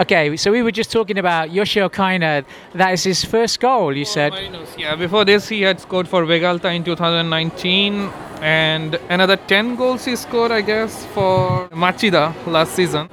Okay, so we were just talking about Yoshio Kaina. That is his first goal, you said. Marinos, yeah. Before this, he had scored for Vegalta in 2019, and another 10 goals he scored, I guess, for Machida last season.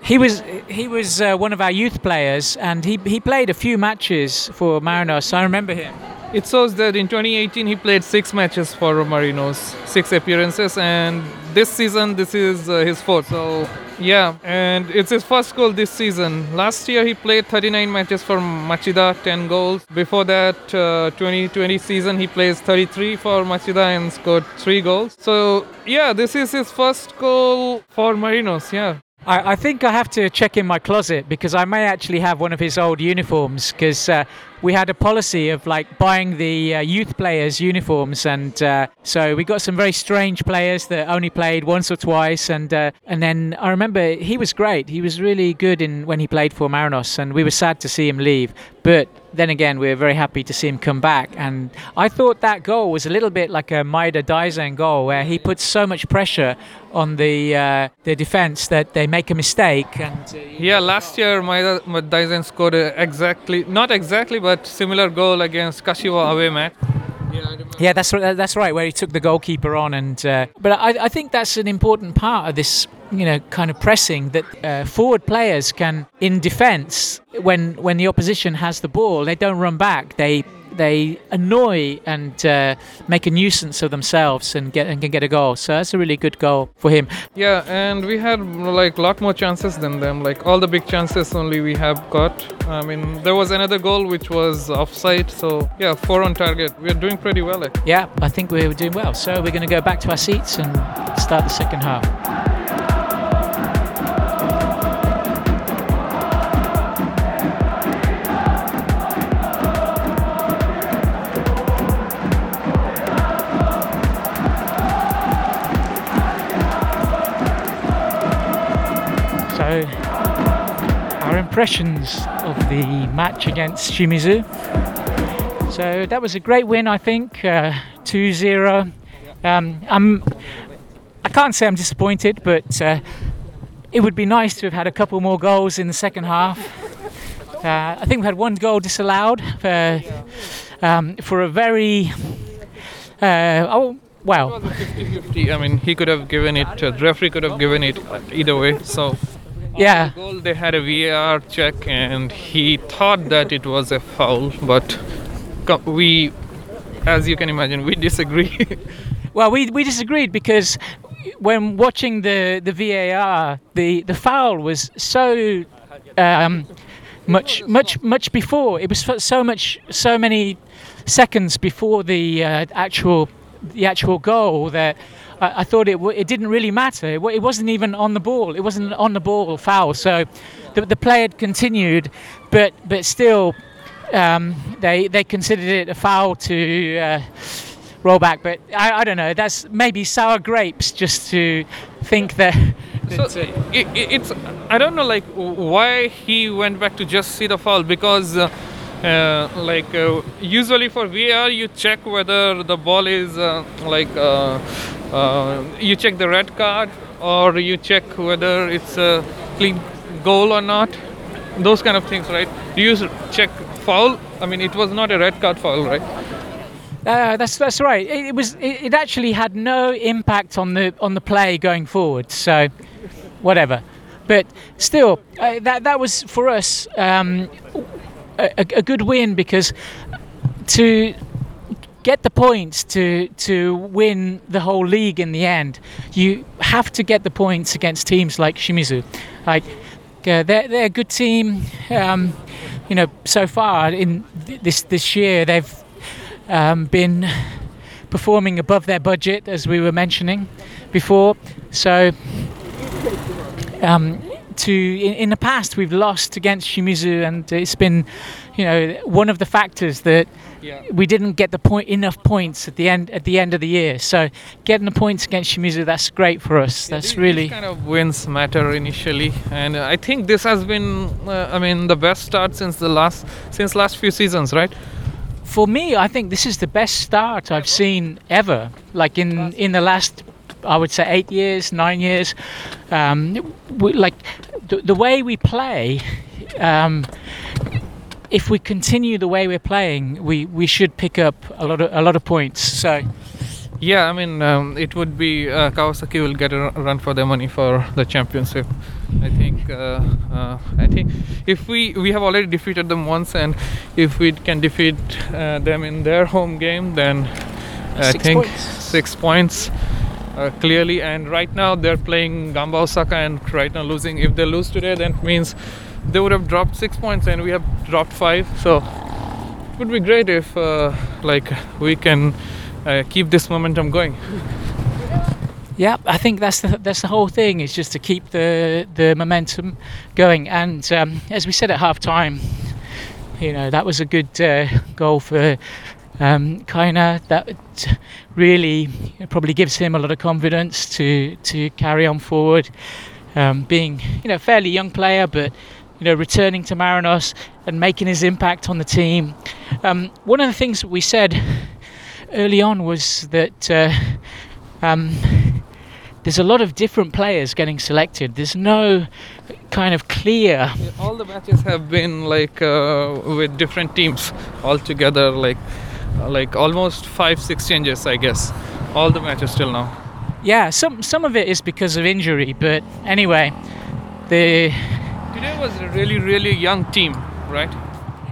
He was he was uh, one of our youth players, and he he played a few matches for Marinos. I remember him. It shows that in 2018 he played six matches for Marinos, six appearances, and this season this is uh, his fourth. So yeah, and it's his first goal this season. Last year he played 39 matches for Machida, 10 goals. Before that, uh, 2020 season he plays 33 for Machida and scored three goals. So yeah, this is his first goal for Marinos. Yeah. I, I think I have to check in my closet because I may actually have one of his old uniforms because uh, we had a policy of like buying the uh, youth players uniforms and uh, so we got some very strange players that only played once or twice and uh, and then I remember he was great. He was really good in when he played for Marinos and we were sad to see him leave. But then again we were very happy to see him come back and I thought that goal was a little bit like a Maeda Daizen goal where he puts so much pressure on the uh, the defense that they make a mistake and uh, Yeah, last year Maeda Daizen scored uh, exactly, not exactly, but similar goal against Kashiwa away match. Yeah, Yeah, that's right. That's right. Where he took the goalkeeper on, and uh, but I, I think that's an important part of this, you know, kind of pressing that uh, forward players can, in defence, when when the opposition has the ball, they don't run back. They they annoy and uh, make a nuisance of themselves and get and can get a goal. So that's a really good goal for him. Yeah, and we had like a lot more chances than them. Like all the big chances only we have got. I mean, there was another goal which was offside. So yeah, four on target. We're doing pretty well. eh? Yeah, I think we're doing well. So we're going to go back to our seats and start the second half. Impressions of the match against Shimizu. So that was a great win, I think, uh, 2-0. Um, I'm, I can't say I'm disappointed, but uh, it would be nice to have had a couple more goals in the second half. Uh, I think we had one goal disallowed uh, um, for a very, uh, oh, well, 50-50. I mean, he could have given it. The referee could have given it either way. So yeah. goal they had a VAR check, and he thought that it was a foul, but we, as you can imagine, we disagree. Well, we, we disagreed because when watching the, the VAR, the, the foul was so um, much much much before. It was so much so many seconds before the uh, actual the actual goal that I, I thought it w- it didn't really matter. It, w- it wasn't even on the ball. It wasn't on the ball foul. So the, the play had continued, but but still. Um, they they considered it a foul to uh, roll back, but I, I don't know. That's maybe sour grapes just to think that. So uh, it, it, it's I don't know like why he went back to just see the foul because uh, uh, like uh, usually for VR you check whether the ball is uh, like uh, you check the red card or you check whether it's a clean goal or not those kind of things right you check foul I mean it was not a red card foul right Uh, that's that's right. It, it was. It, it actually had no impact on the on the play going forward. So, whatever. But still, uh, that that was for us um, a a good win because to get the points to to win the whole league in the end, you have to get the points against teams like Shimizu. Like uh, they're they're a good team. Um, you know, so far in th- this this year they've um, been performing above their budget, as we were mentioning before. So, um, to in, in the past, we've lost against Shimizu, and it's been, you know, one of the factors that yeah we didn't get the point enough points at the end at the end of the year. So, getting the points against Shimizu, that's great for us. That's These- really these kind of wins matter initially, and I think this has been, uh, I mean, the best start since the last since last few seasons, right? for me, I think this is the best start I've seen ever. Like in in the last, I would say eight years, nine years. Um, we, like the, the way we play, um, if we continue the way we're playing, we, we should pick up a lot of a lot of points. So Yeah, I mean, um, it would be uh, Kawasaki will get a run for their money for the championship. I think. Uh, uh, I think if we we have already defeated them once, and if we can defeat uh, them in their home game, then I Six think points. six points uh, clearly. And right now they're playing Gamba Osaka, and right now losing. If they lose today, then means they would have dropped six points, and we have dropped five. So it would be great if uh, like we can uh, keep this momentum going. yeah, I think that's the that's the whole thing. Is just to keep the the momentum going. And um, as we said at half time, you know that was a good uh, goal for um, Kaina. That really probably gives him a lot of confidence to to carry on forward. Um, being you know a fairly young player, but you know returning to Marinos and making his impact on the team. Um, one of the things we said early on was that. Uh, um, there's a lot of different players getting selected. There's no kind of clear. All the matches have been like uh, with different teams all together, like like almost five six changes, I guess. All the matches till now. Yeah, some some of it is because of injury, but anyway, the Today was a really really young team, right?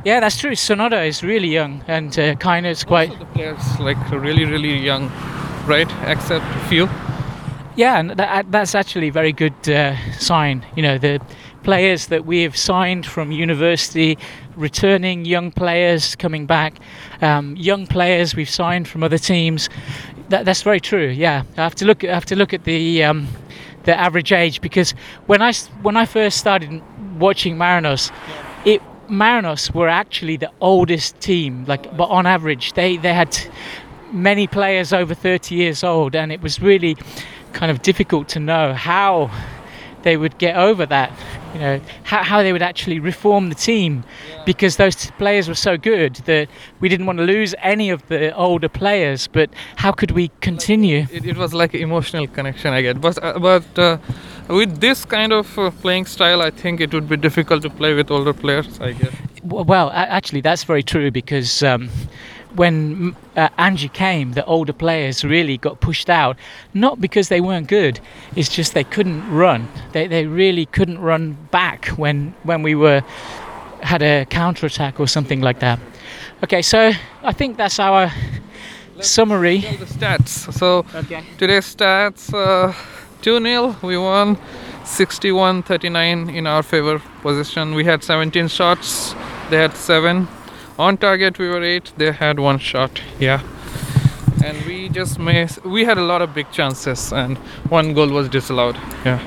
yeah, that's true. Sonoda is really young, and uh, kind of quite Also the players like really really young, right? Except a few. Yeah, and that, that's actually a very good uh, sign. You know, the players that we have signed from university, returning young players coming back, um, young players we've signed from other teams. That, that's very true. Yeah, I have to look. I have to look at the um, the average age because when I when I first started watching Marinos, it Marinos were actually the oldest team. Like, but on average, they they had many players over 30 years old, and it was really kind of difficult to know how they would get over that. You know, how, how they would actually reform the team because those players were so good that we didn't want to lose any of the older players. But how could we continue? It, it was like an emotional connection I get. But uh, but uh, with this kind of uh, playing style, I think it would be difficult to play with older players. I guess. Well, actually, that's very true because um, when uh, Angie came, the older players really got pushed out. Not because they weren't good; it's just they couldn't run. They they really couldn't run back when when we were had a counter attack or something like that. Okay, so I think that's our summary. The stats. So Okay. today's stats: uh, two 0 We won. 61-39 in our favor position. We had 17 shots. They had seven. On target, we were eight. They had one shot. Yeah. And we just missed. We had a lot of big chances, and one goal was disallowed. Yeah.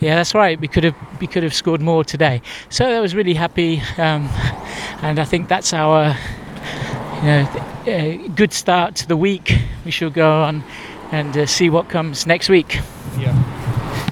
Yeah, that's right. We could have we could have scored more today. So I was really happy, um, and I think that's our you know uh, good start to the week. We shall go on and uh, see what comes next week. Yeah.